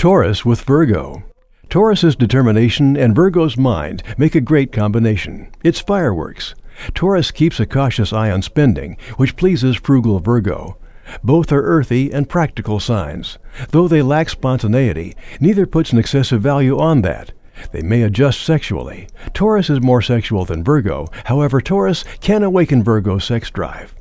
Taurus with Virgo. Taurus's determination and Virgo's mind make a great combination. It's fireworks. Taurus keeps a cautious eye on spending, which pleases frugal Virgo. Both are earthy and practical signs. Though they lack spontaneity, neither puts an excessive value on that. They may adjust sexually. Taurus is more sexual than Virgo, however, Taurus can awaken Virgo's sex drive.